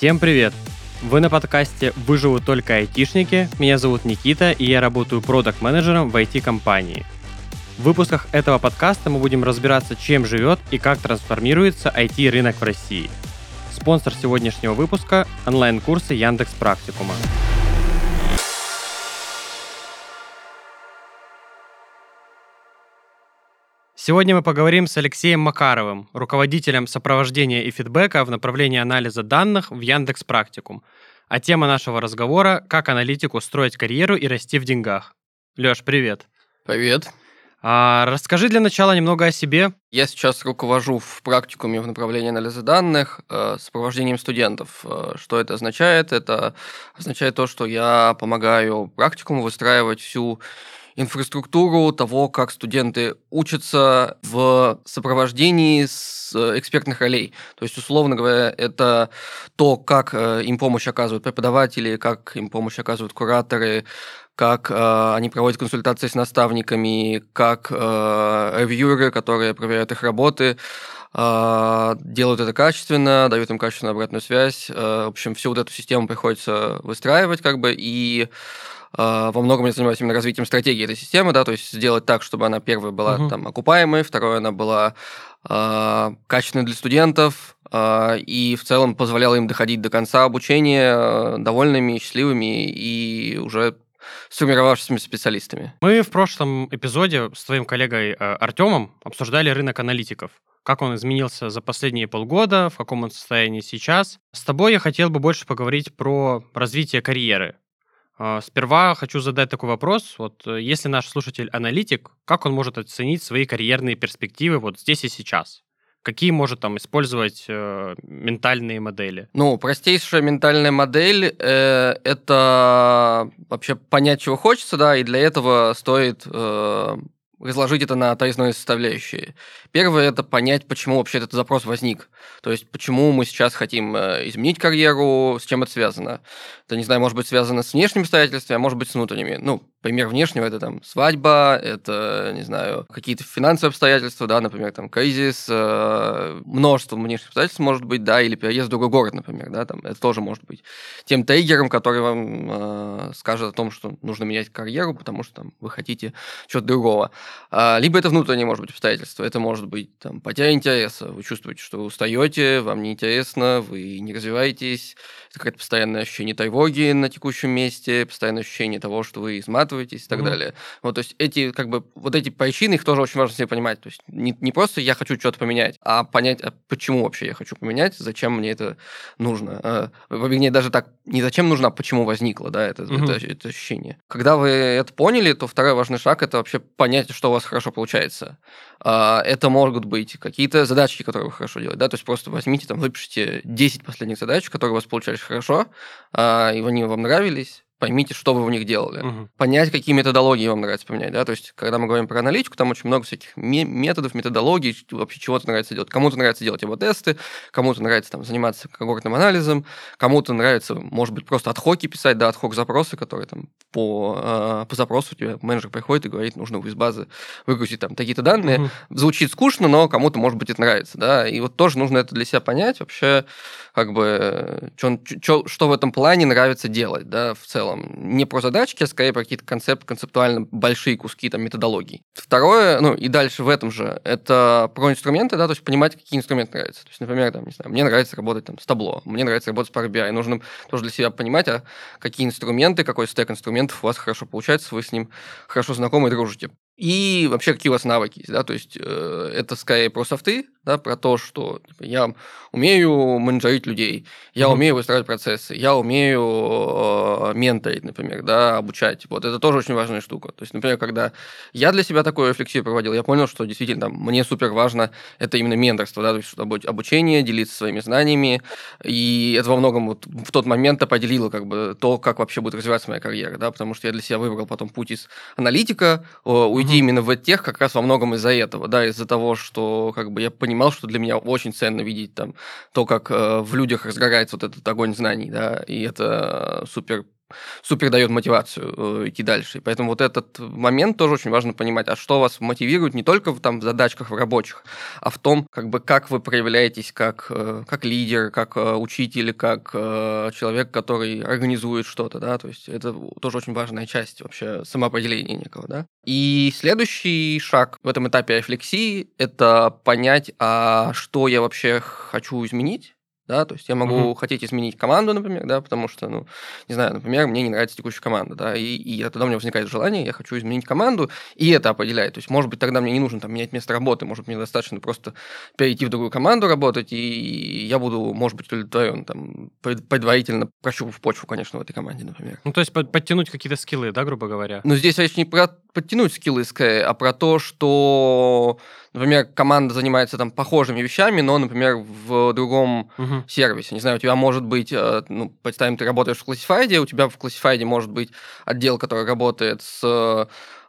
Всем привет! Вы на подкасте «Выживут только айтишники». Меня зовут Никита, и я работаю продакт-менеджером в IT-компании. В выпусках этого подкаста мы будем разбираться, чем живет и как трансформируется IT-рынок в России. Спонсор сегодняшнего выпуска – онлайн-курсы Яндекс Практикума. Сегодня мы поговорим с Алексеем Макаровым, руководителем сопровождения и фидбэка в направлении анализа данных в Яндекс Практикум. А тема нашего разговора – как аналитику строить карьеру и расти в деньгах. Лёш, привет. Привет. А, расскажи для начала немного о себе. Я сейчас руковожу в практикуме в направлении анализа данных э, сопровождением студентов. Э, что это означает? Это означает то, что я помогаю практикуму выстраивать всю инфраструктуру того, как студенты учатся в сопровождении с э, экспертных ролей. То есть, условно говоря, это то, как э, им помощь оказывают преподаватели, как им помощь оказывают кураторы, как э, они проводят консультации с наставниками, как э, ревьюеры, которые проверяют их работы, э, делают это качественно, дают им качественную обратную связь. Э, в общем, всю вот эту систему приходится выстраивать, как бы, и во многом я занимаюсь именно развитием стратегии этой системы, да, то есть сделать так, чтобы она первая была угу. там окупаемой, второе она была э, качественной для студентов э, и в целом позволяла им доходить до конца обучения э, довольными, счастливыми и уже сформировавшимися специалистами. Мы в прошлом эпизоде с твоим коллегой Артемом обсуждали рынок аналитиков как он изменился за последние полгода, в каком он состоянии сейчас. С тобой я хотел бы больше поговорить про развитие карьеры. А, сперва хочу задать такой вопрос. Вот э, если наш слушатель аналитик, как он может оценить свои карьерные перспективы вот здесь и сейчас? Какие может там использовать э, ментальные модели? Ну, простейшая ментальная модель э, это вообще понять, чего хочется, да, и для этого стоит э, разложить это на тройные составляющие. Первое – это понять, почему вообще этот запрос возник. То есть, почему мы сейчас хотим э, изменить карьеру, с чем это связано. Это, не знаю, может быть связано с внешними обстоятельствами, а может быть с внутренними. Ну, пример внешнего – это там свадьба, это, не знаю, какие-то финансовые обстоятельства, да, например, там кризис, э, множество внешних обстоятельств может быть, да, или переезд в другой город, например, да, там это тоже может быть. Тем триггером, который вам э, скажет о том, что нужно менять карьеру, потому что там вы хотите чего-то другого. А, либо это внутренние, может быть, обстоятельства, это может быть там потеря интереса, вы чувствуете, что вы устаете, вам неинтересно, вы не развиваетесь, это какое-то постоянное ощущение тревоги на текущем месте, постоянное ощущение того, что вы изматываетесь и так mm-hmm. далее. Вот, то есть эти, как бы, вот эти причины, их тоже очень важно себе понимать. То есть не, не просто я хочу что-то поменять, а понять, а почему вообще я хочу поменять, зачем мне это нужно. А, вернее, даже так, не зачем нужно, а почему возникло, да, это, mm-hmm. это, это ощущение. Когда вы это поняли, то второй важный шаг – это вообще понять, что у вас хорошо получается. А, это могут быть какие-то задачки, которые вы хорошо делаете, да, то есть просто возьмите, там, выпишите 10 последних задач, которые у вас получались хорошо, а, и они вам нравились, поймите, что вы в них делали. Угу. Понять, какие методологии вам нравится поменять. Да? То есть, когда мы говорим про аналитику, там очень много всяких методов, методологий, вообще чего-то нравится делать. Кому-то нравится делать его тесты, кому-то нравится там, заниматься когортным анализом, кому-то нравится, может быть, просто отхоки писать, да, отхок запросы, которые там по, э, по запросу у тебя менеджер приходит и говорит, нужно из базы выгрузить там такие-то данные. Угу. Звучит скучно, но кому-то, может быть, это нравится. Да? И вот тоже нужно это для себя понять вообще, как бы, чё, чё, что в этом плане нравится делать, да, в целом. Не про задачки, а скорее про какие-то концепт, концептуально большие куски там методологий. Второе, ну и дальше в этом же, это про инструменты, да, то есть понимать, какие инструменты нравятся. То есть, например, там, не знаю, мне нравится работать там с табло, мне нравится работать с Power BI. Нужно тоже для себя понимать, а какие инструменты, какой стек инструментов у вас хорошо получается, вы с ним хорошо знакомы и дружите. И вообще, какие у вас навыки есть, да, то есть э, это скорее про софты, да, про то, что типа, я умею менеджерить людей, я mm-hmm. умею выстраивать процессы, я умею э, менторить, например, да, обучать. Вот это тоже очень важная штука. То есть, например, когда я для себя такую рефлексию проводил, я понял, что действительно там, мне супер важно это именно менторство, да, то есть обучение, делиться своими знаниями, и это во многом вот в тот момент определило как бы то, как вообще будет развиваться моя карьера, да, потому что я для себя выбрал потом путь из аналитика, уйти уйти именно в тех как раз во многом из-за этого, да, из-за того, что как бы я понимал, что для меня очень ценно видеть там то, как э, в людях разгорается вот этот огонь знаний, да, и это супер супер дает мотивацию э, идти дальше. И поэтому вот этот момент тоже очень важно понимать, а что вас мотивирует не только в, там, в задачках в рабочих, а в том, как бы, как вы проявляетесь как, э, как лидер, как э, учитель, как человек, который организует что-то, да, то есть это тоже очень важная часть вообще самоопределения некого, да. И следующий шаг в этом этапе рефлексии – это понять, а что я вообще хочу изменить, да, то есть я могу mm-hmm. хотеть изменить команду, например, да, потому что, ну, не знаю, например, мне не нравится текущая команда, да, и, и тогда у меня возникает желание, я хочу изменить команду, и это определяет, то есть, может быть, тогда мне не нужно там менять место работы, может, мне достаточно просто перейти в другую команду работать, и я буду, может быть, удовлетворен, там, предварительно прощупав почву, конечно, в этой команде, например. Ну, то есть подтянуть какие-то скиллы, да, грубо говоря? Но здесь речь не про подтянуть скиллы скорее, а про то, что, например, команда занимается там похожими вещами, но, например, в другом uh-huh. сервисе. Не знаю, у тебя может быть, э, ну, представим, ты работаешь в Classified, у тебя в Classified может быть отдел, который работает с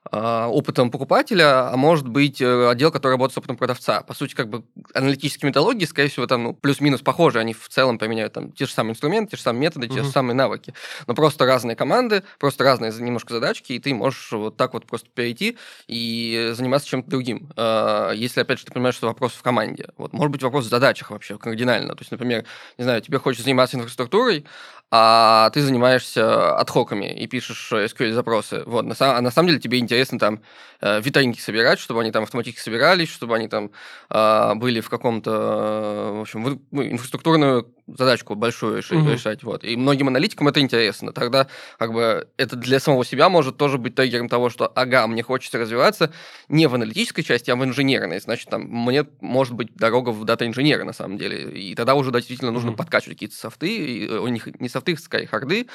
опытом покупателя, а может быть э, отдел, который работает с опытом продавца. По сути, как бы аналитические методологии, скорее всего, там ну, плюс-минус похожи, они в целом применяют там те же самые инструменты, те же самые методы, те mm-hmm. же самые навыки, но просто разные команды, просто разные немножко задачки, и ты можешь вот так вот просто перейти и заниматься чем-то другим. А, если, опять же, ты понимаешь, что вопрос в команде. Вот, может быть, вопрос в задачах вообще кардинально. То есть, например, не знаю, тебе хочется заниматься инфраструктурой, а ты занимаешься отхоками и пишешь SQL-запросы. Вот, на, а на самом деле тебе интересно там э, витринки собирать, чтобы они там автоматически собирались, чтобы они там э, были в каком-то, э, в общем, ну, инфраструктурную задачку большую решать, угу. решать. Вот. И многим аналитикам это интересно. Тогда как бы это для самого себя может тоже быть триггером того, что ага, мне хочется развиваться не в аналитической части, а в инженерной. Значит, там мне может быть дорога в дата-инженера на самом деле. И тогда уже действительно нужно угу. подкачивать какие-то софты, и э, у них не софты, скорее харды,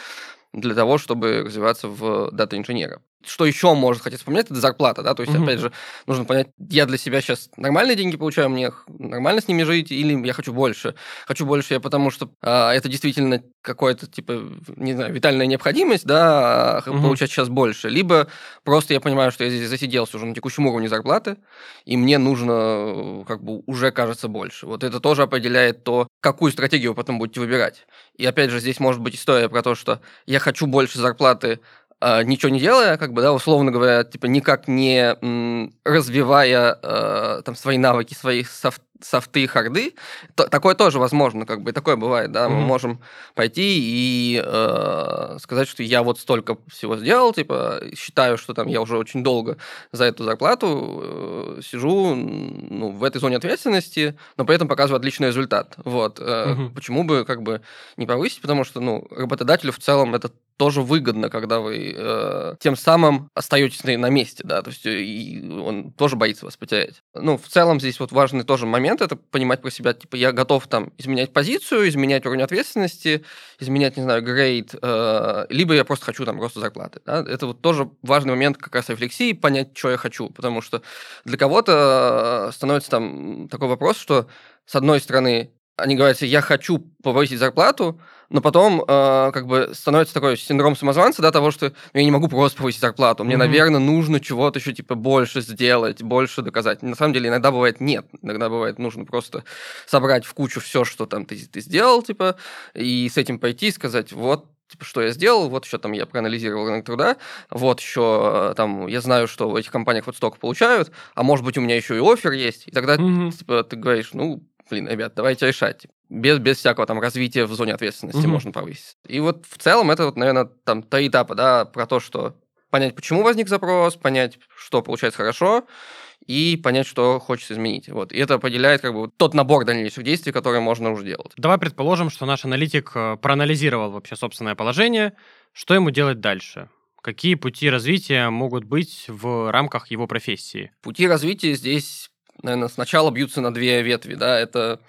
для того, чтобы развиваться в дата-инженера что еще может хотеть вспомнить, это зарплата, да, то есть, mm-hmm. опять же, нужно понять, я для себя сейчас нормальные деньги получаю, мне нормально с ними жить, или я хочу больше. Хочу больше я потому, что а, это действительно какое-то, типа, не знаю, витальная необходимость, да, mm-hmm. получать сейчас больше, либо просто я понимаю, что я здесь засиделся уже на текущем уровне зарплаты, и мне нужно, как бы, уже кажется больше. Вот это тоже определяет то, какую стратегию вы потом будете выбирать. И опять же, здесь может быть история про то, что я хочу больше зарплаты, а, ничего не делая, как бы, да, условно говоря, типа никак не развивая э, там свои навыки, свои софт, софты и харды, то, такое тоже возможно, как бы, такое бывает, да, mm-hmm. мы можем пойти и э, сказать, что я вот столько всего сделал, типа, считаю, что там я уже очень долго за эту зарплату э, сижу, ну, в этой зоне ответственности, но при этом показываю отличный результат, вот, э, mm-hmm. почему бы, как бы, не повысить, потому что, ну, работодателю в целом это тоже выгодно, когда вы э, тем самым остаетесь на, на месте, да, то есть э, и он тоже боится вас потерять. Ну, в целом здесь вот важный тоже момент, это понимать про себя, типа, я готов там изменять позицию, изменять уровень ответственности, изменять, не знаю, грейд, э, либо я просто хочу там роста зарплаты, да? это вот тоже важный момент как раз рефлексии, понять, что я хочу, потому что для кого-то э, становится там такой вопрос, что с одной стороны они говорят, я хочу повысить зарплату, но потом э, как бы становится такой синдром самозванца, да, того, что я не могу просто повысить зарплату, мне, mm-hmm. наверное, нужно чего-то еще типа больше сделать, больше доказать. На самом деле иногда бывает нет, иногда бывает нужно просто собрать в кучу все, что там ты, ты сделал, типа, и с этим пойти и сказать, вот типа, что я сделал, вот еще там я проанализировал рынок труда, вот еще там я знаю, что в этих компаниях вот столько получают, а может быть у меня еще и офер есть, и тогда mm-hmm. типа, ты говоришь, ну, блин, ребят, давайте решать. Без, без всякого там развития в зоне ответственности mm-hmm. можно повысить. И вот в целом это вот, наверное, там три этапа, да, про то, что понять, почему возник запрос, понять, что получается хорошо, и понять, что хочется изменить. Вот. И это определяет как бы тот набор дальнейших действий, которые можно уже делать. Давай предположим, что наш аналитик э, проанализировал вообще собственное положение, что ему делать дальше? Какие пути развития могут быть в рамках его профессии? Пути развития здесь наверное, сначала бьются на две ветви, да, это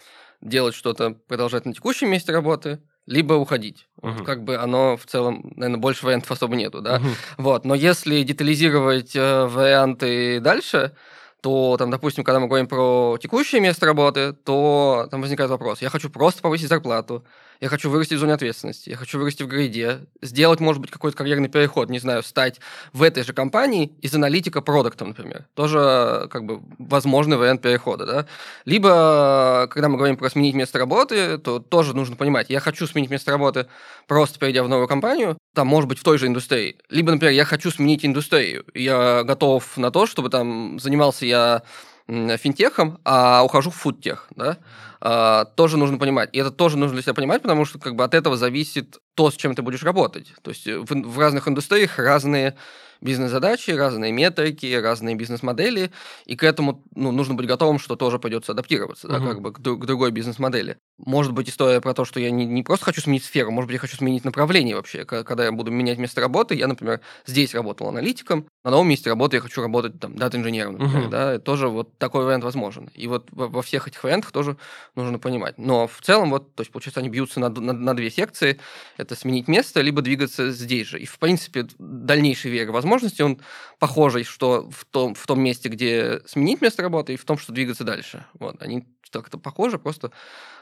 делать что-то, продолжать на текущем месте работы, либо уходить. Uh-huh. Вот как бы оно в целом, наверное, больше вариантов особо нету, да. Uh-huh. Вот, но если детализировать э, варианты дальше, то там, допустим, когда мы говорим про текущее место работы, то там возникает вопрос: я хочу просто повысить зарплату, я хочу вырасти в зоне ответственности, я хочу вырасти в грейде, сделать, может быть, какой-то карьерный переход, не знаю, стать в этой же компании из аналитика продуктом, например. Тоже как бы возможный вариант перехода, да. Либо, когда мы говорим про сменить место работы, то тоже нужно понимать, я хочу сменить место работы, просто перейдя в новую компанию, там, может быть, в той же индустрии. Либо, например, я хочу сменить индустрию, я готов на то, чтобы там занимался я финтехом, а ухожу в фудтех, да, тоже нужно понимать. И это тоже нужно для себя понимать, потому что как бы от этого зависит то, с чем ты будешь работать. То есть в, в разных индустриях разные бизнес-задачи, разные метрики, разные бизнес-модели, и к этому ну, нужно быть готовым, что тоже придется адаптироваться, да, как бы к, к другой бизнес-модели. Может быть, история про то, что я не, не просто хочу сменить сферу, может быть, я хочу сменить направление вообще. Когда я буду менять место работы, я, например, здесь работал аналитиком, на новом месте работы я хочу работать там дата-инженером, например, uh-huh. да, тоже вот такой вариант возможен. И вот во, во всех этих вариантах тоже нужно понимать. Но в целом, вот, то есть, получается, они бьются на, на, на две секции. Это сменить место, либо двигаться здесь же. И, в принципе, дальнейший век возможностей, он похожий, что в том, в том месте, где сменить место работы, и в том, что двигаться дальше. Вот, они как-то похожи, просто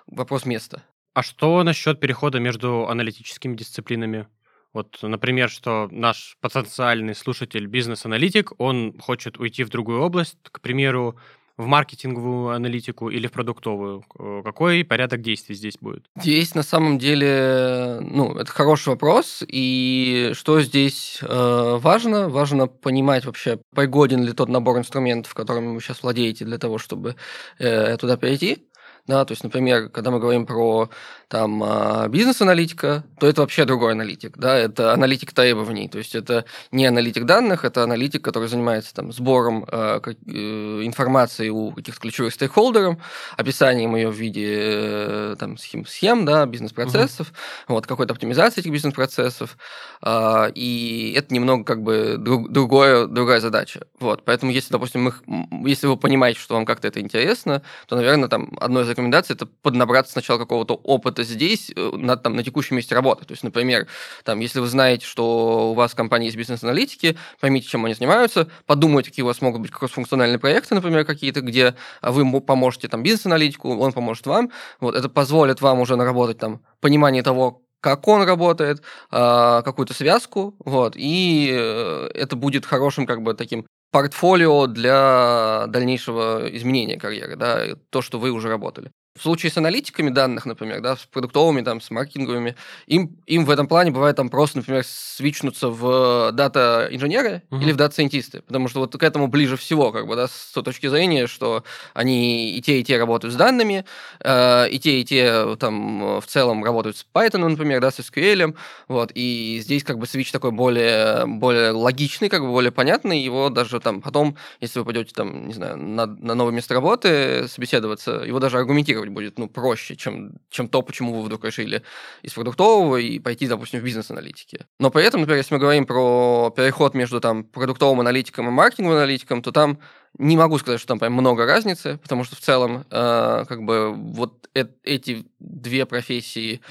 вопрос места. А что насчет перехода между аналитическими дисциплинами? Вот, например, что наш потенциальный слушатель, бизнес-аналитик, он хочет уйти в другую область, к примеру, в маркетинговую аналитику или в продуктовую? Какой порядок действий здесь будет? Здесь на самом деле, ну, это хороший вопрос. И что здесь э, важно? Важно понимать вообще, пригоден ли тот набор инструментов, которыми вы сейчас владеете для того, чтобы э, туда перейти. Да, то есть, например, когда мы говорим про там а, бизнес-аналитика, то это вообще другой аналитик, да, это аналитик требований, то есть это не аналитик данных, это аналитик, который занимается там сбором э, информации у каких-то ключевых стейкхолдеров, описанием ее в виде э, там схем, схем да, бизнес-процессов, угу. вот, какой-то оптимизации этих бизнес-процессов, э, и это немного как бы друг, другое, другая задача, вот, поэтому если, допустим, их, если вы понимаете, что вам как-то это интересно, то, наверное, там одно из рекомендаций это поднабраться сначала какого-то опыта здесь, э, на, там, на текущем месте работы. То есть, например, там, если вы знаете, что у вас в компании есть бизнес-аналитики, поймите, чем они занимаются, подумайте, какие у вас могут быть кросс-функциональные проекты, например, какие-то, где вы поможете там бизнес-аналитику, он поможет вам. Вот, это позволит вам уже наработать там понимание того, как он работает, а, какую-то связку, вот, и э, это будет хорошим как бы таким портфолио для дальнейшего изменения карьеры, да, то, что вы уже работали. В случае с аналитиками данных, например, да, с продуктовыми, там, с маркетинговыми, им, им в этом плане бывает там просто, например, свичнуться в дата-инженеры uh-huh. или в дата-сайентисты, потому что вот к этому ближе всего, как бы, да, с той точки зрения, что они и те, и те работают с данными, э, и те, и те там в целом работают с Python, например, да, с SQL, вот, и здесь как бы свич такой более, более логичный, как бы более понятный, его даже там потом, если вы пойдете там, не знаю, на, на новое место работы собеседоваться, его даже аргументировать анализировать будет ну, проще, чем, чем то, почему вы вдруг решили из продуктового и пойти, допустим, в бизнес-аналитики. Но при этом, например, если мы говорим про переход между там, продуктовым аналитиком и маркетинговым аналитиком, то там не могу сказать, что там прям много разницы, потому что в целом э, как бы вот э эти две профессии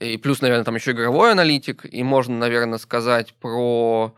и плюс, наверное, там еще игровой аналитик, и можно, наверное, сказать про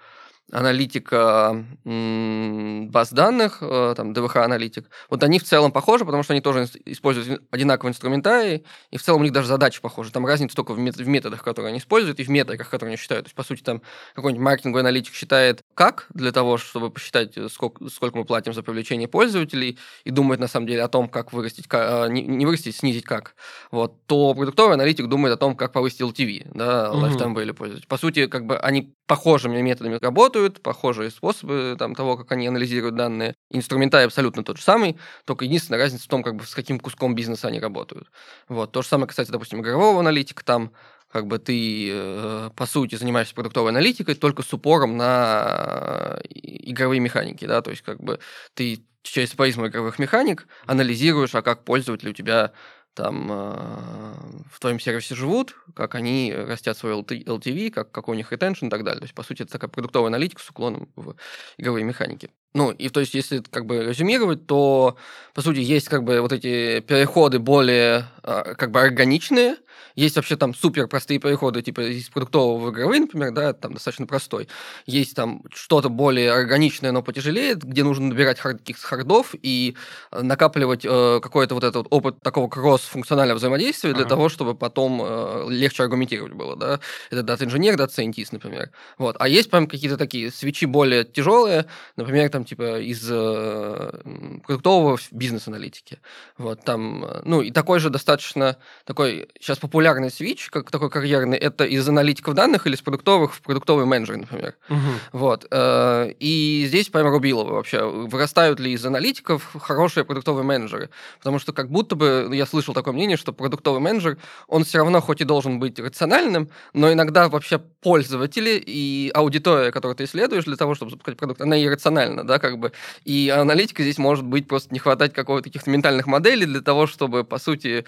аналитика баз данных, э, там, DVH-аналитик, вот они в целом похожи, потому что они тоже используют одинаковый инструментарий, и в целом у них даже задачи похожи. Там разница только в, методах, которые они используют, и в метриках, которые они считают. То есть, по сути, там какой-нибудь маркетинговый аналитик считает как для того, чтобы посчитать, э, сколько, сколько мы платим за привлечение пользователей, и думает, на самом деле, о том, как вырастить, э, не, не вырастить, снизить как. Вот. То продуктовый аналитик думает о том, как повысить LTV, да, lifetime value пользователя. По сути, как бы они похожими методами работают, похожие способы там, того, как они анализируют данные. Инструментарий абсолютно тот же самый, только единственная разница в том, как бы, с каким куском бизнеса они работают. Вот. То же самое касается, допустим, игрового аналитика. Там как бы ты, э, по сути, занимаешься продуктовой аналитикой только с упором на игровые механики, да, то есть как бы ты через призму игровых механик анализируешь, а как пользователи у тебя там э, в твоем сервисе живут, как они растят свой LTV, как, какой у них retention и так далее. То есть, по сути, это такая продуктовая аналитика с уклоном в игровые механики. Ну, и то есть, если как бы резюмировать, то, по сути, есть как бы вот эти переходы более э, как бы органичные, Есть вообще там супер простые переходы, типа из продуктового в игровые, например, да, там достаточно простой. Есть там что-то более органичное, но потяжелее, где нужно набирать хард, каких хардов и э, накапливать э, какой-то вот этот опыт такого кросс-функционального взаимодействия ага. для того, чтобы потом э, легче аргументировать было, да. Это дата-инженер, дата-сайентист, например. Вот. А есть прям какие-то такие свитчи более тяжелые, например, там типа из э, продуктового бизнес-аналитики. Вот, там, э, ну, и такой же достаточно такой сейчас популярный свич, как такой карьерный, это из аналитиков данных или из продуктовых в продуктовый менеджер, например. Угу. Вот. Э, и здесь прямо рубилово вообще. Вырастают ли из аналитиков хорошие продуктовые менеджеры? Потому что как будто бы, я слышал такое мнение, что продуктовый менеджер, он все равно хоть и должен быть рациональным, но иногда вообще пользователи и аудитория, которую ты исследуешь для того, чтобы запускать продукт, она иррациональна, да, как бы. И аналитика здесь может быть просто не хватать какого-то каких-то ментальных моделей для того, чтобы, по сути,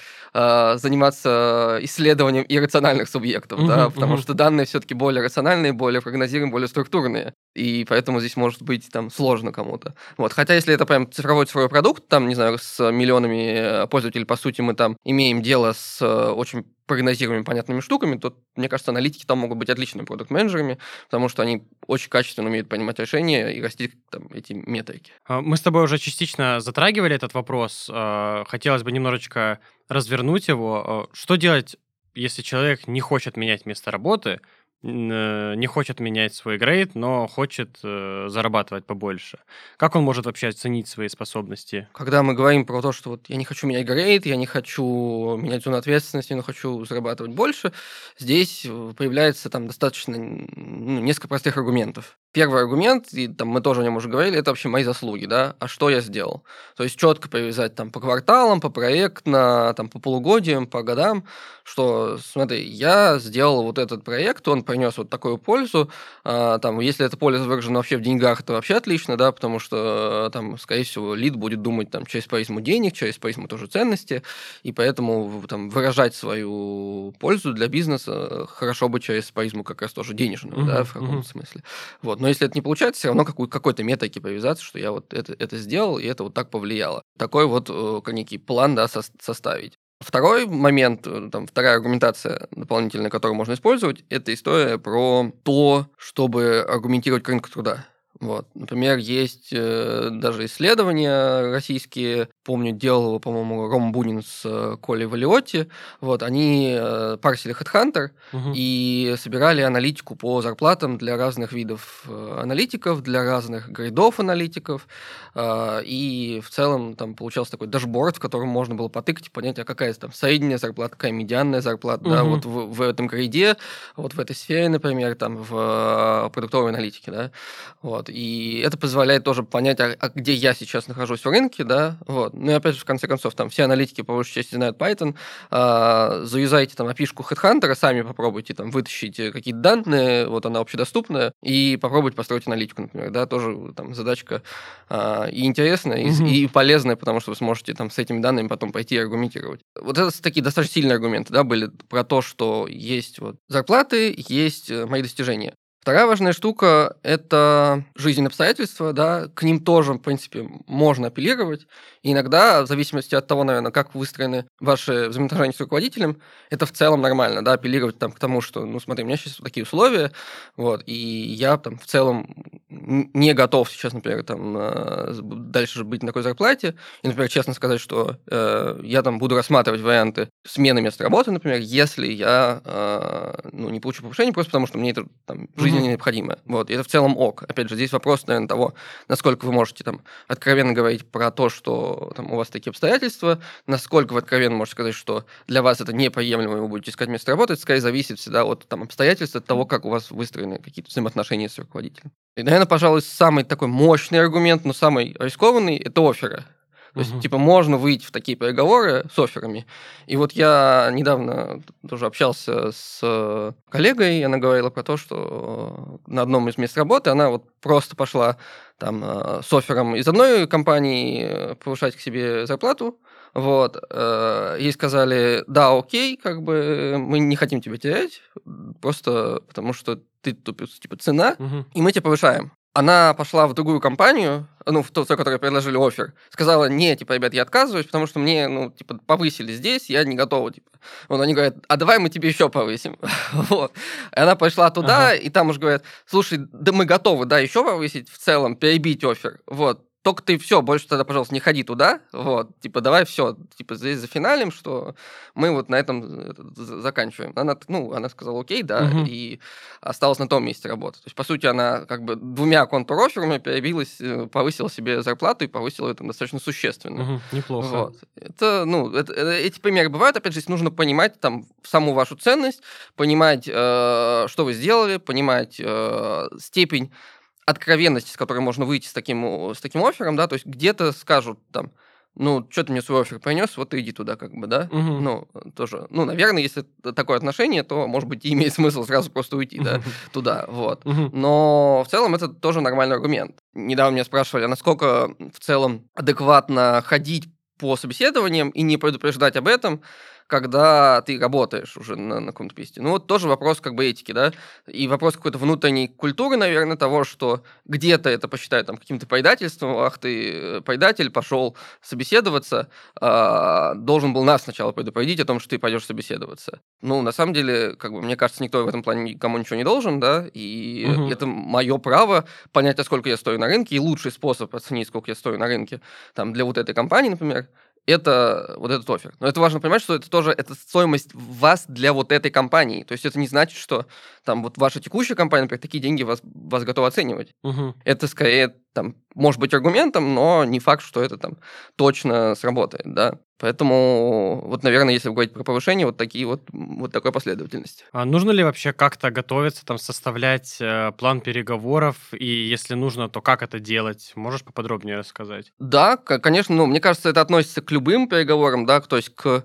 э, исследованием иррациональных субъектов, uh-huh, да, потому что данные все-таки более рациональные, более прогнозируемые, более структурные, и поэтому здесь может быть там сложно кому-то. Вот, хотя если это прям цифровой цифровой продукт, там, не знаю, с миллионами э, пользователей, по сути, мы там имеем дело с э, очень прогнозируемыми понятными штуками, то, мне кажется, аналитики там могут быть отличными продукт-менеджерами, потому что они очень качественно умеют принимать решения и растить там, эти метрики. А, мы с тобой уже частично затрагивали этот вопрос. А, хотелось бы немножечко развернуть его. А, что делать, если человек не хочет менять место работы, не хочет менять свой грейд, но хочет э, зарабатывать побольше. Как он может вообще оценить свои способности? Когда мы говорим про то, что вот я не хочу менять грейд, я не хочу менять зону ответственности, но хочу зарабатывать больше, здесь э, появляется там достаточно ну, несколько простых аргументов. Первый аргумент, и там мы тоже о нем уже говорили, это вообще мои заслуги, да, а что я сделал? То есть четко привязать там по кварталам, по проектно, там по полугодиям, по годам, что, смотри, я сделал вот этот проект, он принес вот такую пользу, а, там, если эта польза выражена вообще в деньгах, то вообще отлично, да, потому что там, скорее всего, лид будет думать там через призму денег, через призму тоже ценности, и поэтому там выражать свою пользу для бизнеса хорошо бы через призму как раз тоже денежную, uh-huh, да, в каком-то uh-huh. смысле. Вот, но если это не получается, все равно какой- какой-то метаки повязаться, что я вот это, это сделал, и это вот так повлияло. Такой вот э, некий план, да, со- составить. Второй момент, э, там, вторая аргументация дополнительная, которую можно использовать, это история про то, чтобы аргументировать рынок труда. Вот. Например, есть э, даже исследования российские, помню, делал его, по-моему, Ром Бунин с э, Колей Валиотти. Вот, они э, парсили HeadHunter угу. и собирали аналитику по зарплатам для разных видов э, аналитиков, для разных грейдов аналитиков. Э, и в целом там получался такой дашборд, в котором можно было потыкать и понять, а какая там средняя зарплата, какая медианная зарплата, угу. да, вот в, в этом грейде, вот в этой сфере, например, там в э, продуктовой аналитике, да. Вот. Вот. И это позволяет тоже понять, а, а где я сейчас нахожусь в рынке, да, вот. Ну и опять же, в конце концов, там все аналитики по большей части знают Python, а, заюзайте там опишку HeadHunter, сами попробуйте там вытащить какие-то данные, вот она общедоступная, и попробовать построить аналитику, например, да, тоже там задачка а, и интересная, и, mm-hmm. и полезная, потому что вы сможете там с этими данными потом пойти и аргументировать. Вот это такие достаточно сильные аргументы, да, были про то, что есть вот зарплаты, есть э, мои достижения. Вторая важная штука – это жизненные обстоятельства, да, к ним тоже, в принципе, можно апеллировать. И иногда, в зависимости от того, наверное, как выстроены ваши взаимоотношения с руководителем, это в целом нормально, да, апеллировать там к тому, что, ну, смотри, у меня сейчас такие условия, вот, и я там в целом не готов сейчас, например, там дальше быть на такой зарплате, и, например, честно сказать, что э, я там буду рассматривать варианты смены места работы, например, если я, э, ну, не получу повышение, просто потому что мне это там жизнь жизненно необходимо. Вот, и это в целом ок. Опять же, здесь вопрос, наверное, того, насколько вы можете там откровенно говорить про то, что там у вас такие обстоятельства, насколько вы откровенно можете сказать, что для вас это неприемлемо, и вы будете искать место работы, это скорее зависит всегда от там, обстоятельств, от того, как у вас выстроены какие-то взаимоотношения с руководителем. И, наверное, пожалуй, самый такой мощный аргумент, но самый рискованный – это оферы. То есть, типа, можно выйти в такие переговоры с офферами. И вот я недавно тоже общался с коллегой, и она говорила про то, что на одном из мест работы она вот просто пошла там э, с оффером из одной компании повышать к себе зарплату, вот. Э, ей сказали, да, окей, как бы мы не хотим тебя терять, просто потому что ты тупец, типа цена, угу. и мы тебя повышаем. Она пошла в другую компанию, ну, в ту, которой предложили офер, сказала, не, типа, ребят, я отказываюсь, потому что мне, ну, типа, повысили здесь, я не готова, типа. Вот они говорят, а давай мы тебе еще повысим. вот. И она пошла туда, ага. и там уже говорят, слушай, да мы готовы, да, еще повысить в целом, перебить офер. Вот только ты все, больше тогда, пожалуйста, не ходи туда, вот, типа, давай все, типа, здесь за финалем, что мы вот на этом э, заканчиваем. Она, ну, она сказала окей, да, угу. и осталась на том месте работать. То есть, по сути, она как бы двумя контур-офферами перебилась, э, повысила себе зарплату и повысила это достаточно существенно. Угу, неплохо. Вот. Это, ну, это, эти примеры бывают, опять же, здесь нужно понимать там саму вашу ценность, понимать, э, что вы сделали, понимать э, степень откровенности, с которой можно выйти с таким, с таким оффером, да, то есть где-то скажут там, ну, что ты мне свой офер принес, вот иди туда, как бы, да. Угу. Ну, тоже, ну, наверное, если такое отношение, то, может быть, имеет смысл сразу просто уйти, да, туда, вот. Угу. Но в целом это тоже нормальный аргумент. Недавно меня спрашивали, а насколько в целом адекватно ходить по собеседованиям и не предупреждать об этом, когда ты работаешь уже на, на каком-то месте. Ну, вот тоже вопрос как бы этики, да, и вопрос какой-то внутренней культуры, наверное, того, что где-то это посчитают там каким-то предательством, ах ты э, предатель, пошел собеседоваться, а, должен был нас сначала предупредить о том, что ты пойдешь собеседоваться. Ну, на самом деле, как бы, мне кажется, никто в этом плане никому ничего не должен, да, и угу. это мое право понять, а сколько я стою на рынке, и лучший способ оценить, сколько я стою на рынке, там, для вот этой компании, например, это вот этот офер. Но это важно понимать, что это тоже это стоимость вас для вот этой компании. То есть это не значит, что там вот ваша текущая компания, например, такие деньги вас, вас готова оценивать. Угу. Это скорее там может быть аргументом, но не факт, что это там точно сработает, да. Поэтому, вот, наверное, если говорить про повышение, вот такие вот, вот такой последовательности. А нужно ли вообще как-то готовиться, там, составлять э, план переговоров, и если нужно, то как это делать? Можешь поподробнее рассказать? Да, конечно, ну, мне кажется, это относится к любым переговорам, да, то есть к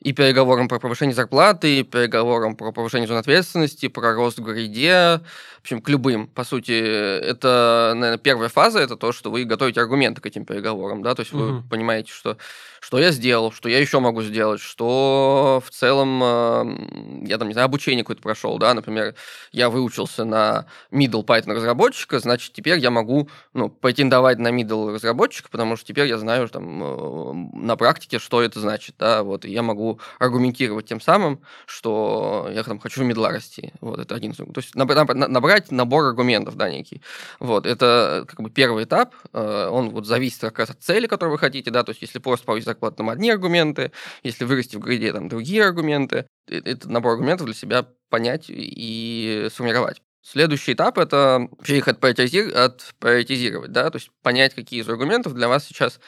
и переговорам про повышение зарплаты, и переговорам про повышение зон ответственности, про рост в гриде, в общем, к любым. По сути, это, наверное, первая фаза, это то, что вы готовите аргументы к этим переговорам, да, то есть угу. вы понимаете, что, что я сделал, что я еще могу сделать, что в целом э, я там, не знаю, обучение какое-то прошел, да, например, я выучился на middle Python разработчика, значит, теперь я могу, ну, претендовать на middle разработчика, потому что теперь я знаю там э, на практике, что это значит, да, вот, и я могу аргументировать тем самым, что я там хочу медла расти. Вот, это один То есть набрать набор аргументов, да, некий. Вот, это как бы первый этап. Э, он вот зависит как раз от цели, которую вы хотите, да, то есть если просто повысить зарплату, там одни аргументы, если вырасти в гриде, там другие аргументы. Этот набор аргументов для себя понять и сформировать. Следующий этап – это вообще их отприоритизировать, да, то есть понять, какие из аргументов для вас сейчас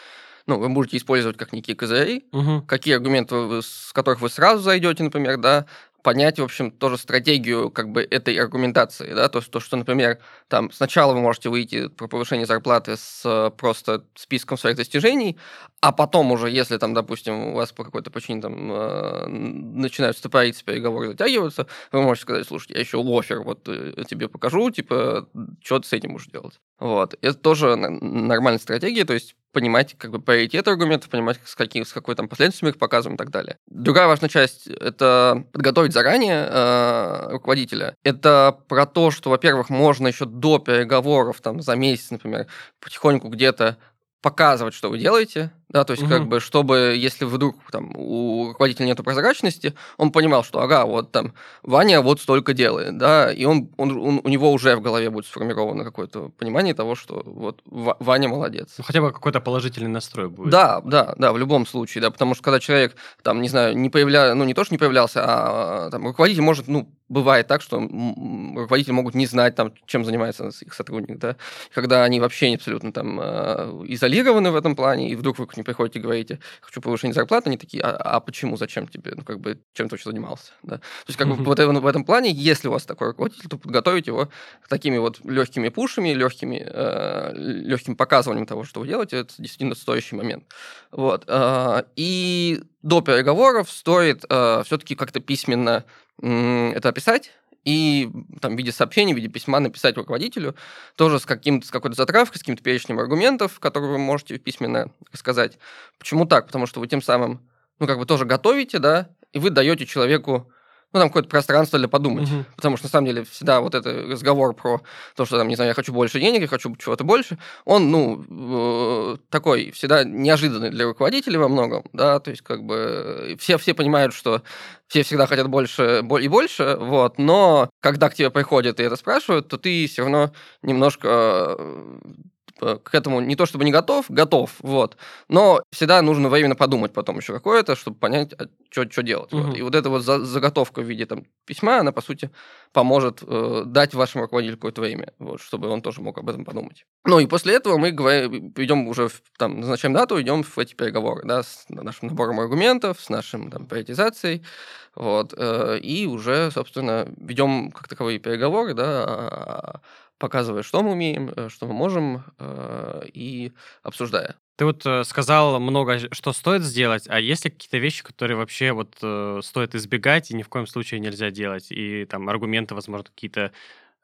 ну, вы можете использовать как некие козыри, угу. какие аргументы, с которых вы сразу зайдете, например, да, понять, в общем, тоже стратегию как бы этой аргументации, да, то есть то, что, например, там сначала вы можете выйти про повышение зарплаты с просто списком своих достижений, а потом уже, если там, допустим, у вас по какой-то причине там э, начинают стопориться переговоры, затягиваться, вы можете сказать, слушай, я еще офер вот э, тебе покажу, типа, что ты с этим будешь делать. Вот. Это тоже нормальная стратегия, то есть понимать как бы приоритеты аргументов, понимать, с, каких, с какой там последовательностью мы их показываем и так далее. Другая важная часть — это подготовить заранее э, руководителя. Это про то, что, во-первых, можно еще до переговоров, там, за месяц, например, потихоньку где-то показывать, что вы делаете, да, то есть, угу. как бы, чтобы, если вдруг там у руководителя нет прозрачности, он понимал, что, ага, вот там Ваня вот столько делает, да, и он, он, он у него уже в голове будет сформировано какое-то понимание того, что вот Ваня молодец. Ну, хотя бы какой-то положительный настрой будет. Да, да, да, в любом случае, да, потому что когда человек, там, не знаю, не появлялся, ну, не то, что не появлялся, а там руководитель может, ну, бывает так, что руководители могут не знать, там, чем занимается их сотрудник, да, когда они вообще абсолютно там э, изолированы в этом плане, и вдруг вы к ним приходите и говорите, хочу повышение зарплаты, они такие, а, а почему, зачем тебе, ну, как бы, чем ты вообще занимался, да. То есть, как бы, вот в этом плане, если у вас такой руководитель, то подготовить его такими вот легкими пушами, легкими, э, легким показыванием того, что вы делаете, это действительно стоящий момент. Вот. Э, и до переговоров стоит э, все-таки как-то письменно э, это описать, и там, в виде сообщения, в виде письма написать руководителю, тоже с, каким с какой-то затравкой, с каким-то перечнем аргументов, которые вы можете письменно рассказать. Почему так? Потому что вы тем самым, ну, как бы тоже готовите, да, и вы даете человеку ну, там какое-то пространство для подумать. Мгм. Потому что, на самом деле, всегда вот этот разговор про то, что, там, не знаю, я хочу больше денег, я хочу чего-то больше, он, ну, э, такой всегда неожиданный для руководителей во многом, да, то есть, как бы, все, все понимают, что все всегда хотят больше бо- и больше, вот, но когда к тебе приходят и это спрашивают, то ты все равно немножко э, типа, к этому не то чтобы не готов, готов, вот, но всегда нужно время подумать потом еще какое-то, чтобы понять, что делать. вот. Мгм. И вот эта вот за- заготовка в виде там, письма, она, по сути, поможет э, дать вашему руководителю какое-то время, вот, чтобы он тоже мог об этом подумать. Ну и после этого мы говорим, идем уже, в- там, назначаем дату, идем в эти переговоры, да, с нашим набором аргументов, с нашим там, приоритизацией, вот, э, и уже, собственно, ведем как таковые переговоры, да, а, показывая, что мы умеем, э, что мы можем, э, и обсуждая. Ты вот сказал много, что стоит сделать, а есть ли какие-то вещи, которые вообще вот стоит избегать и ни в коем случае нельзя делать? И там аргументы, возможно, какие-то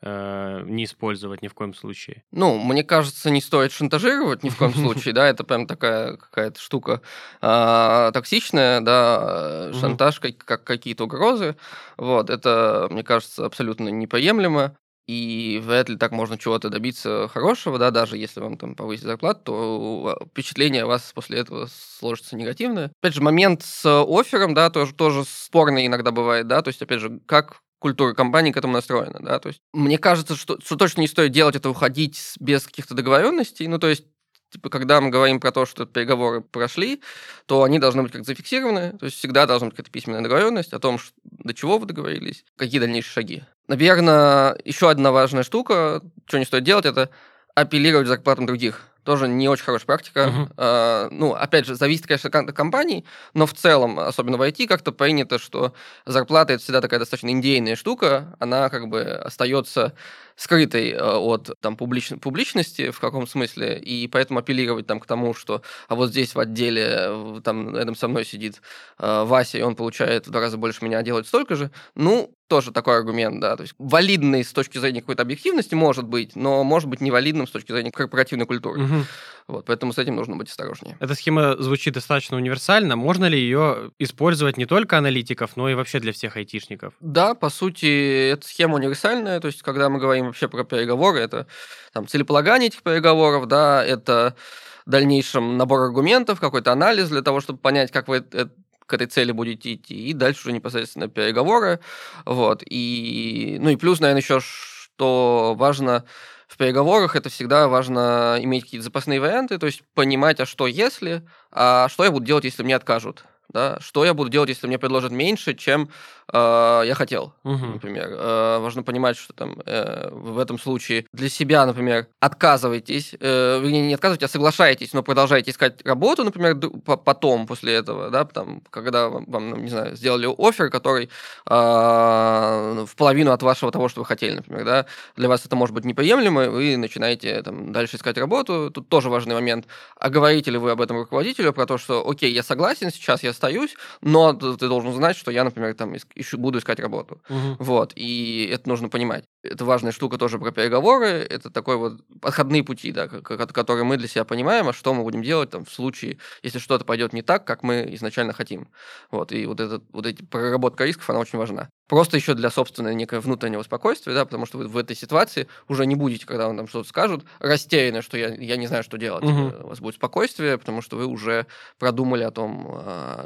э, не использовать ни в коем случае. Ну, мне кажется, не стоит шантажировать ни в коем случае, да, это прям такая какая-то штука а, токсичная, да, шантаж, как, как какие-то угрозы, вот, это, мне кажется, абсолютно неприемлемо, и вряд ли так можно чего-то добиться хорошего, да, даже если вам там повысить зарплату, то впечатление о вас после этого сложится негативное. Опять же, момент с оффером, да, тоже, тоже спорный иногда бывает, да, то есть, опять же, как культура компании к этому настроена, да, то есть мне кажется, что, что точно не стоит делать это уходить без каких-то договоренностей, ну, то есть Типа, когда мы говорим про то, что переговоры прошли, то они должны быть как зафиксированы, то есть всегда должна быть какая-то письменная договоренность о том, ш- до чего вы договорились, какие дальнейшие шаги. Наверное, еще одна важная штука, что не стоит делать, это апеллировать зарплатам других. Тоже не очень хорошая практика. Мгм. А, ну, опять же, зависит, конечно, от компаний, но в целом, особенно в IT, как-то принято, что зарплата это всегда такая достаточно индейная штука, она как бы остается скрытой э, от там, публич... публичности в каком смысле, и поэтому апеллировать там, к тому, что а вот здесь в отделе там рядом со мной сидит э, Вася, и он получает в два раза больше меня, а делает столько же, ну, тоже такой аргумент, да, то есть валидный с точки зрения какой-то объективности может быть, но может быть невалидным с точки зрения корпоративной культуры. Мгм. Вот, поэтому с этим нужно быть осторожнее. Эта схема звучит достаточно универсально. Можно ли ее использовать не только аналитиков, но и вообще для всех айтишников? Да, по сути, эта схема универсальная, то есть, когда мы говорим вообще про переговоры, это там, целеполагание этих переговоров, да, это в дальнейшем набор аргументов, какой-то анализ для того, чтобы понять, как вы к этой цели будете идти, и дальше уже непосредственно переговоры, вот, и, ну и плюс, наверное, еще что важно в переговорах, это всегда важно иметь какие-то запасные варианты, то есть понимать, а что если, а что я буду делать, если мне откажут, да, что я буду делать, если мне предложат меньше, чем э, я хотел, Мгм. например. Э, важно понимать, что там э, в этом случае для себя, например, отказываетесь, э, вернее, не отказываетесь, а соглашаетесь, но продолжаете искать работу, например, потом, после этого, да, там, когда вам, не знаю, сделали офер, который э, в половину от вашего того, что вы хотели, например, да, для вас это может быть неприемлемо, вы начинаете там дальше искать работу, тут тоже важный момент, а говорите ли вы об этом руководителю, про то, что, окей, я согласен, сейчас я остаюсь, но ты должен знать, что я, например, там ищу- буду искать работу. Мгм. Вот, и это нужно понимать. Это важная штука тоже про переговоры, это такой вот отходные пути, да, ко- ко- которые мы для себя понимаем, а что мы будем делать там в случае, если что-то пойдет не так, как мы изначально хотим. Вот, и вот, этот, вот эти проработка рисков, она очень важна. Просто еще для собственного некого внутреннего спокойствия, да, потому что вы в этой ситуации уже не будете, когда вам там что-то скажут, растеряны, что я, я не знаю, что делать. Э, У вас будет спокойствие, потому что вы уже продумали о том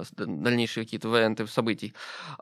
с- дальнейшие какие-то варианты событий.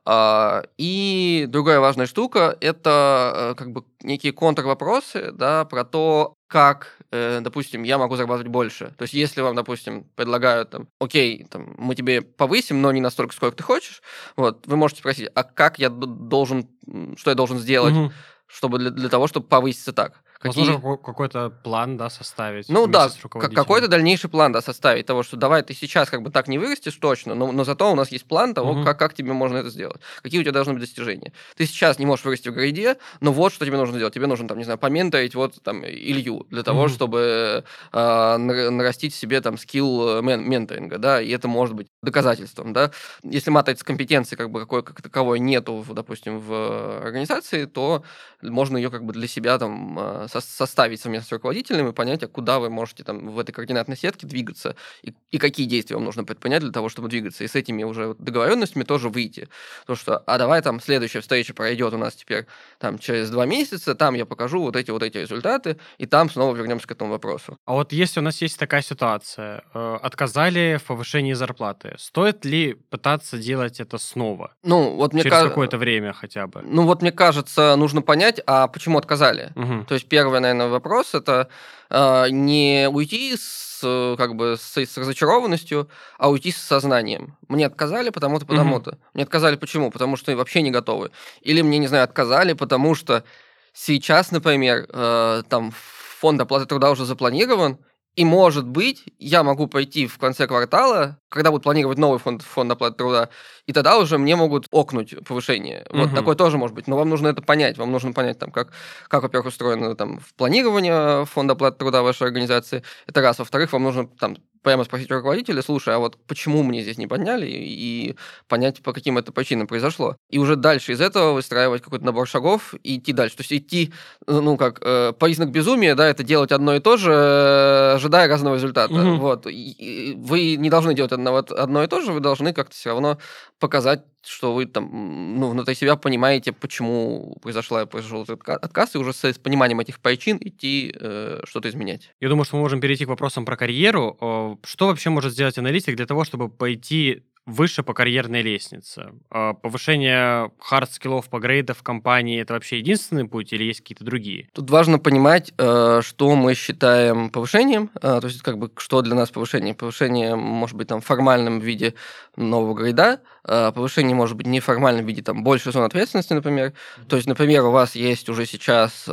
А, И другая важная штука – это э, как бы некие контрвопросы, да, про то, как, э, допустим, я могу зарабатывать больше. То есть, если вам, допустим, предлагают, там, окей, там, мы тебе повысим, но не настолько, сколько ты хочешь, вот, вы можете спросить, а как я должен, что я должен сделать, Мгм. чтобы для, для того, чтобы повыситься так? Какие- Возможно, какой-то план, да, составить. ну да, какой-то дальнейший план, да, составить того, что давай ты сейчас как бы так не вырастешь точно, но, но зато у нас есть план того, Мгм. как, как тебе можно это сделать. Какие у тебя должны быть достижения. Ты сейчас не можешь вырасти в грейде, но вот что тебе нужно сделать. Тебе нужно, там, не знаю, поменторить вот там Илью для того, Мгм. чтобы нар- нарастить себе там скилл э, мен- менторинга, да, и это может быть доказательством, да. Если матрицы компетенции как бы какой как таковой нету, допустим, в организации, то можно ее как бы для себя там а, составить совместно с руководителем и понять, а куда вы можете там в этой координатной сетке двигаться и, и какие действия вам нужно предпринять для того, чтобы двигаться. И с этими уже договоренностями тоже выйти. То, что, а давай там следующая встреча пройдет у нас теперь там через два месяца, там я покажу вот эти вот эти результаты, и там снова вернемся к этому вопросу. А вот если у нас есть такая ситуация, э, отказали в повышении зарплаты, стоит ли пытаться делать это снова? Ну, вот мне Через кажется... какое-то время хотя бы. Ну, вот мне кажется, нужно понять, а почему отказали. Мгм. То есть первый, наверное, вопрос это э, не уйти с э, как бы с, с разочарованностью, а уйти с сознанием. Мне отказали потому-то, потому-то. Мне отказали почему? Потому что вообще не готовы. Или мне, не знаю, отказали, потому что сейчас, например, э, там фонд оплаты труда уже запланирован, и, может быть, я могу пойти в конце квартала, когда будут планировать новый фонд, фонд оплаты труда, и тогда уже мне могут окнуть повышение. Вот Мгм. такое тоже может быть. Но вам нужно это понять. Вам нужно понять, там, как, как во-первых, устроено там, в планировании фонда оплаты труда вашей организации. Это раз. Во-вторых, вам нужно там прямо спросить руководителя, слушай, а вот почему мне здесь не подняли, и понять, по каким это причинам произошло. И уже дальше из этого выстраивать какой-то набор шагов и идти дальше. То есть идти, ну, как э, признак безумия, да, это делать одно и то же, э, ожидая разного результата. Мгм. Вот. И- и вы не должны делать одно, одно и то же, вы должны как-то все равно показать, что вы там, ну, внутри себя понимаете, почему произошла, произошел этот отка- отказ, и уже с, с пониманием этих причин идти э, что-то изменять. Я думаю, что мы можем перейти к вопросам про карьеру. О, Что вообще может сделать аналитик для того, чтобы пойти выше по карьерной лестнице? А, Повышение хард-скиллов по грейдов в компании – это вообще единственный путь или есть какие-то другие? Тут важно понимать, э, что мы считаем повышением, э, то есть как бы что для нас повышение. Повышение может быть там в формальном виде нового грейда, э, повышение может быть неформальном виде там больше зон ответственности, например. То есть, например, у вас есть уже сейчас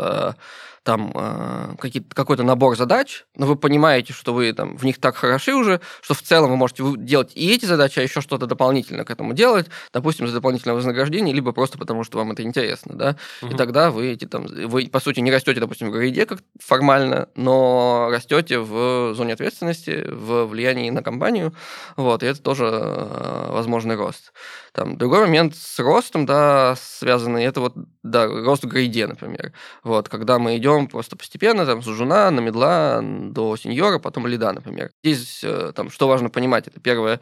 там э, какой-то набор задач, но вы понимаете, что вы там в них так хороши уже, что в целом вы можете делать и эти задачи, а еще что-то дополнительно к этому делать, допустим, за дополнительное вознаграждение, либо просто потому, что вам это интересно, да. И Мгм. тогда вы эти там, вы по сути не растете, допустим, в грейде как формально, но растете в зоне ответственности, в влиянии на компанию, вот, и это тоже э, возможный рост. Там другой момент с ростом, да, связанный, это вот, да, рост в грейде, например. Вот, когда мы идем просто постепенно, там, с жуна на медла до сеньора, потом лида, например. Здесь, э, там, что важно понимать, это первое,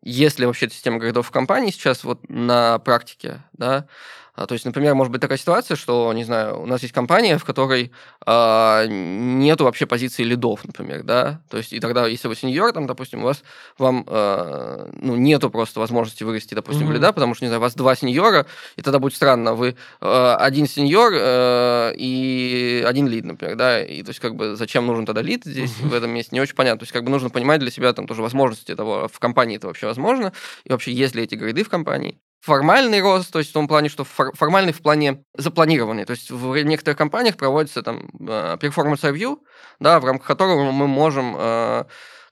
если вообще система грейдов в компании сейчас вот на практике, да, То есть, например, может быть такая ситуация, что, не знаю, у нас есть компания, в которой а, нету вообще позиции лидов, например, да. То есть, и тогда, если вы сеньор, там, допустим, у вас вам а, ну, нету просто возможности вырасти, допустим, в Мгм. лида, потому что, не знаю, у вас два сеньора, и тогда будет странно, вы а, один сеньор а, и один лид, например, да. И то есть, как бы, зачем нужен тогда лид здесь, Мгм. в этом месте, не очень понятно. То есть, как бы нужно понимать для себя там тоже возможности того, в компании это вообще возможно, и вообще есть ли эти грейды в компании формальный рост, то есть в том плане, что фор- формальный в плане запланированный. То есть в некоторых компаниях проводится там э, performance review, да, в рамках которого мы можем э,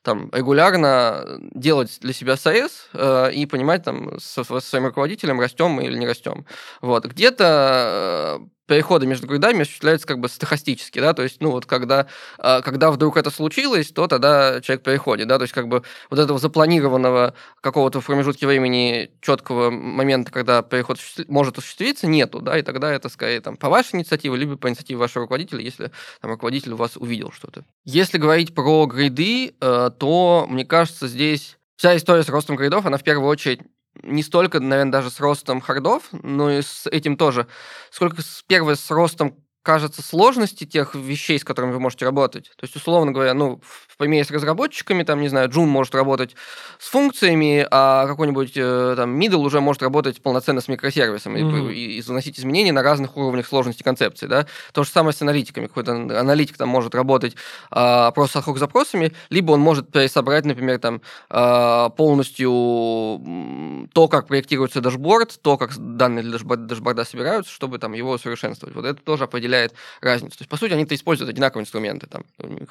там регулярно делать для себя САЭС э, и понимать там со, со своим руководителем, растем мы или не растем. Вот. Где-то э, переходы между грейдами осуществляются как бы стахастически, да, то есть, ну, вот когда, э, когда вдруг это случилось, то тогда человек переходит, да, то есть, как бы вот этого запланированного какого-то в промежутке времени четкого момента, когда переход может осуществиться, нету, да, и тогда это скорее там по вашей инициативе, либо по инициативе вашего руководителя, если там руководитель у вас увидел что-то. Если говорить про грейды, э, то, мне кажется, здесь вся история с ростом грейдов, она в первую очередь не столько, наверное, даже с ростом хардов, но и с этим тоже, сколько с, первое с ростом кажется, сложности тех вещей, с которыми вы можете работать. То есть, условно говоря, ну, в примере с разработчиками, там, не знаю, Joom может работать с функциями, а какой-нибудь э, там middle уже может работать полноценно с микросервисом Мгм. и, и, заносить изменения на разных уровнях сложности концепции, да. То же самое с аналитиками. Какой-то аналитик там может работать а, просто с запросами, либо он может пересобрать, например, там а, полностью то, как проектируется дашборд, то, как данные для дашборда, дашборда собираются, чтобы там его усовершенствовать. Вот это тоже определяет разницу. То есть, по сути, они-то используют одинаковые инструменты. Там,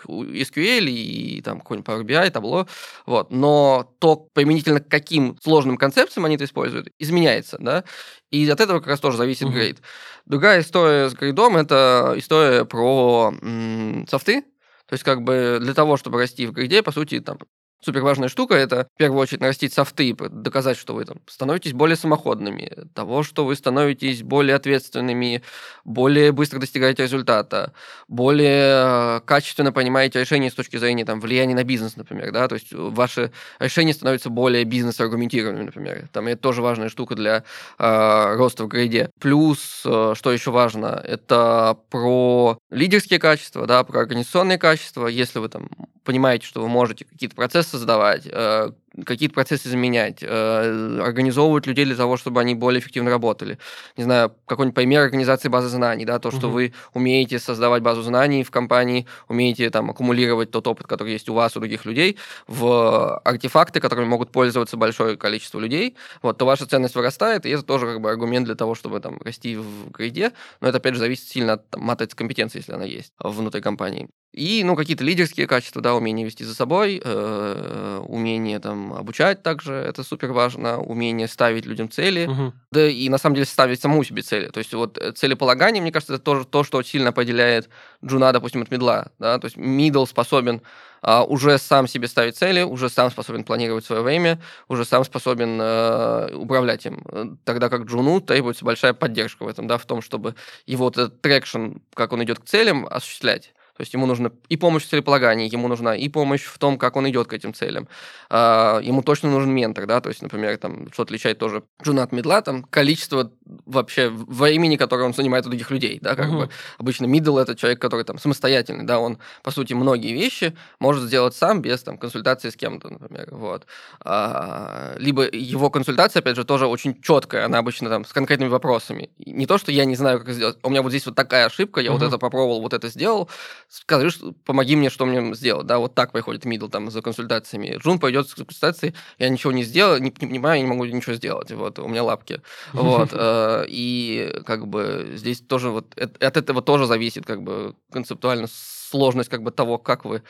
SQL и, там какой-нибудь Power BI, Tableau. Вот. Но то, применительно к каким сложным концепциям они это используют, изменяется, да. И от этого как раз тоже зависит Мгм. грейд. Другая история с грейдом – это история про м, софты. То есть, как бы для того, чтобы расти в грейде, по сути, там Супер важная штука – это, в первую очередь, нарастить софты, доказать, что вы там становитесь более самоходными, того, что вы становитесь более ответственными, более быстро достигаете результата, более качественно понимаете решения с точки зрения там, влияния на бизнес, например, да, то есть ваши решения становятся более бизнес-аргументированными, например. Там это тоже важная штука для э, роста в грейде. Плюс, э, что еще важно, это про лидерские качества, да, про организационные качества. Если вы там понимаете, что вы можете какие-то процессы создавать, э, какие-то процессы изменять, э, организовывать людей для того, чтобы они более эффективно работали. Не знаю, какой-нибудь пример организации базы знаний, да, то, что угу. вы умеете создавать базу знаний в компании, умеете там аккумулировать тот опыт, который есть у вас, у других людей, в артефакты, которыми могут пользоваться большое количество людей, вот, то ваша ценность вырастает, и это тоже как бы аргумент для того, чтобы там расти в грейде, но это, опять же, зависит сильно от матрицы компетенции, если она есть внутри компании. И, ну, какие-то лидерские качества, да, умение вести за собой, э, умение там обучать также, это супер важно, умение ставить людям цели, угу. да и на самом деле ставить саму себе цели. То есть вот э, целеполагание, мне кажется, это тоже то, что сильно определяет джуна, допустим, от мидла, да, то есть мидл способен а, уже сам себе ставить цели, уже сам способен планировать свое время, уже сам способен э, управлять им. Тогда как джуну требуется большая поддержка в этом, да, в том, чтобы его вот этот traction, как он идет к целям, осуществлять. То есть ему нужна и помощь в целеполагании, ему нужна и помощь в том, как он идет к этим целям. А, ему точно нужен ментор, да, то есть, например, там, что отличает тоже джуна от мидла, там, количество вообще времени, которое он занимает у других людей, да, как угу. бы обычно мидл это человек, который там самостоятельный, да, он, по сути, многие вещи может сделать сам без там консультации с кем-то, например, вот. А, либо его консультация, опять же, тоже очень четкая, она обычно там с конкретными вопросами. Не то, что я не знаю, как сделать, у меня вот здесь вот такая ошибка, я угу. вот это попробовал, вот это сделал, скажи, помоги мне, что мне сделать, да, вот так приходит мидл там за консультациями. Джун пойдет с консультацией, я ничего не сделал, не, не понимаю, я не могу ничего сделать, вот, у меня лапки, вот, э, и как бы здесь тоже вот от этого тоже зависит как бы концептуально сложность как бы того, как вы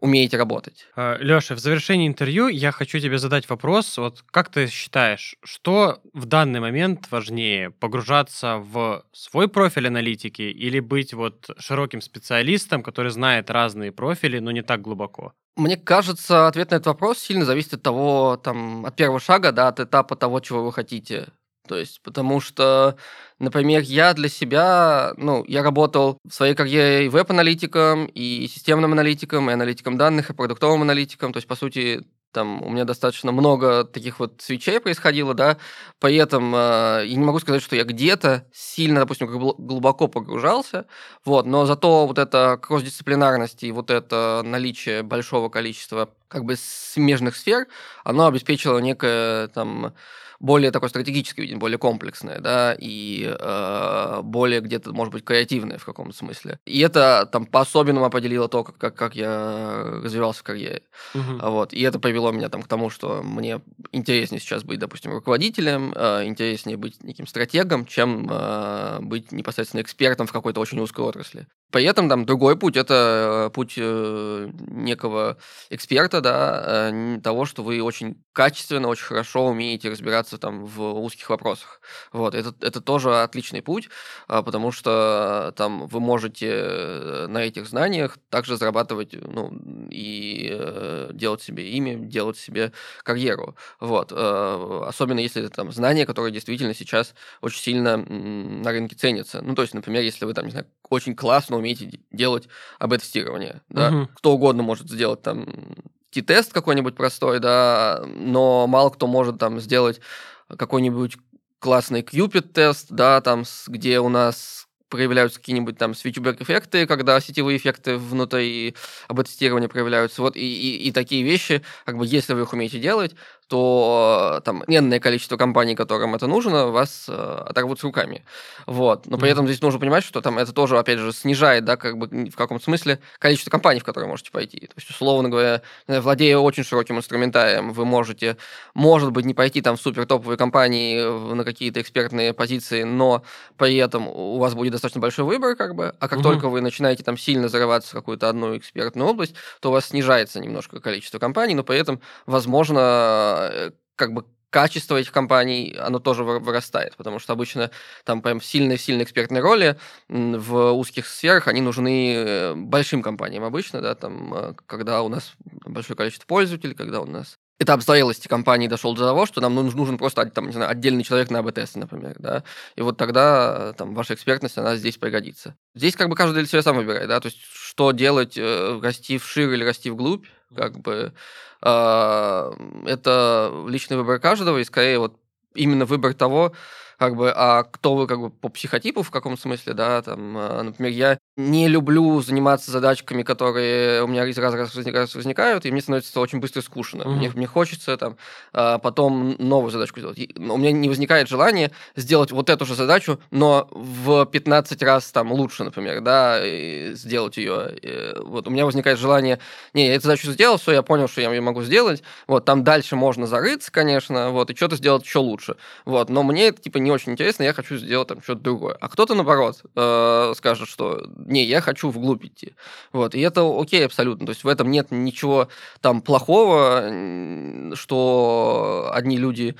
умеете работать. А, Леша, в завершении интервью я хочу тебе задать вопрос. Вот как ты считаешь, что в данный момент важнее, погружаться в свой профиль аналитики или быть вот широким специалистом, который знает разные профили, но не так глубоко? Мне кажется, ответ на этот вопрос сильно зависит от того, там, от первого шага, да, от этапа того, чего вы хотите. То есть, потому что, например, я для себя, ну, я работал в своей карьере и веб-аналитиком, и системным аналитиком, и аналитиком данных, и продуктовым аналитиком. То есть, по сути, там у меня достаточно много таких вот свечей происходило, да, поэтому э, я не могу сказать, что я где-то сильно, допустим, глубоко погружался, вот, но зато вот эта кросс-дисциплинарность и вот это наличие большого количества как бы смежных сфер, оно обеспечило некое там более такое стратегическое видение, более комплексное, да, и э, более где-то, может быть, креативное в каком-то смысле. И это там по-особенному определило то, как, как, как я развивался в карьере. Угу. Вот. И это привело меня там к тому, что мне интереснее сейчас быть, допустим, руководителем, э, интереснее быть неким стратегом, чем э, быть непосредственно экспертом в какой-то очень узкой отрасли. При этом там другой путь – это э, путь э, некого эксперта, да, э, того, что вы очень качественно, очень хорошо умеете разбираться там в узких вопросах. Вот, это, это тоже отличный путь, а, потому что там вы можете на этих знаниях также зарабатывать, ну, и делать себе имя, делать себе карьеру. Вот, особенно если это там знания, которые действительно сейчас очень сильно на рынке ценятся. Ну, то есть, например, если вы там, не знаю, очень классно умеете делать АБ-тестирование. Да? Угу. Кто угодно может сделать там T-тест какой-нибудь простой, да, но мало кто может там сделать какой-нибудь классный Cupid-тест, да, там, где у нас проявляются какие-нибудь там свитчбэк-эффекты, когда сетевые эффекты внутри АБ-тестирования проявляются. Вот и, и, и такие вещи, как бы, если вы их умеете делать, то э, там энное количество компаний, которым это нужно, вас э, оторвут с руками. Вот. Но при mm-hmm. этом здесь нужно понимать, что там это тоже, опять же, снижает, да, как бы в каком-то смысле количество компаний, в которые можете пойти. То есть, условно говоря, владея очень широким инструментарием, вы можете, может быть, не пойти там в супер топовые компании на какие-то экспертные позиции, но при этом у вас будет достаточно большой выбор, как бы, а как mm-hmm. только вы начинаете там сильно зарываться в какую-то одну экспертную область, то у вас снижается немножко количество компаний, но при этом, возможно, Э, как бы качество этих компаний, оно тоже вырастает, потому что обычно там прям сильные-сильные экспертные роли в узких сферах, они нужны э, большим компаниям обычно, да, там, э, когда у нас большое количество пользователей, когда у нас этап зрелости компании дошел до того, что нам нужен просто там, не знаю, отдельный человек на АБ-тесты, например, да, и вот тогда там ваша экспертность, она здесь пригодится. Здесь как бы каждый для себя сам выбирает, да, то есть что делать, э, расти вширь или расти вглубь, как бы э, это личный выбор каждого, и скорее вот именно выбор того, как бы, а кто вы как бы по психотипу в каком смысле, да, там, а, например, я не люблю заниматься задачками, которые у меня из раза раз возникают, и мне становится очень быстро скучно. Mm-hmm. Мне, мне хочется там а, потом новую задачку сделать. У меня не возникает желания сделать вот эту же задачу, но в 15 раз там лучше, например, да, сделать ее. Вот у меня возникает желание, не, я эту задачу сделал, все, я понял, что я ее могу сделать, вот, там дальше можно зарыться, конечно, вот, и что-то сделать еще лучше, вот, но мне это, типа, не очень интересно, я хочу сделать там что-то другое. А кто-то, наоборот, э, скажет, что не, я хочу вглубь идти. Вот, и это окей абсолютно. То есть в этом нет ничего там плохого, что одни люди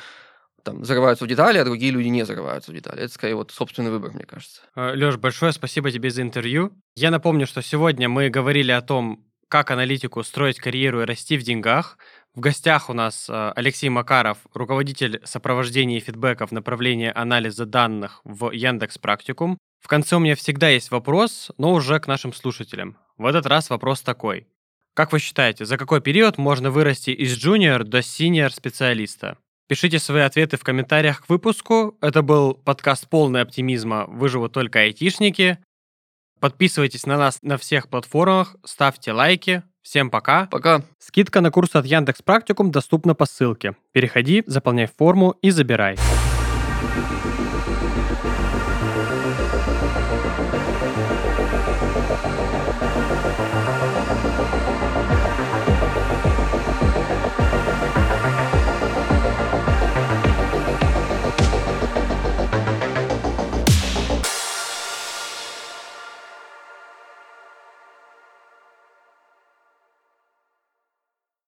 там зарываются в детали, а другие люди не зарываются в детали. Это скорее вот собственный выбор, мне кажется. Э, Леш, большое спасибо тебе за интервью. Я напомню, что сегодня мы говорили о том, как аналитику строить карьеру и расти в деньгах. В гостях у нас э, Алексей Макаров, руководитель сопровождения и фидбэка в направлении анализа данных в Яндекс Практикум. В конце у меня всегда есть вопрос, но уже к нашим слушателям. В этот раз вопрос такой. Как вы считаете, за какой период можно вырасти из джуниор до синьор специалиста? Пишите свои ответы в комментариях к выпуску. Это был подкаст полный оптимизма «Выживут только айтишники». Подписывайтесь на нас на всех платформах, ставьте лайки, Всем пока. Пока. Скидка на курс от Яндекс Практикум доступна по ссылке. Переходи, заполняй форму и забирай.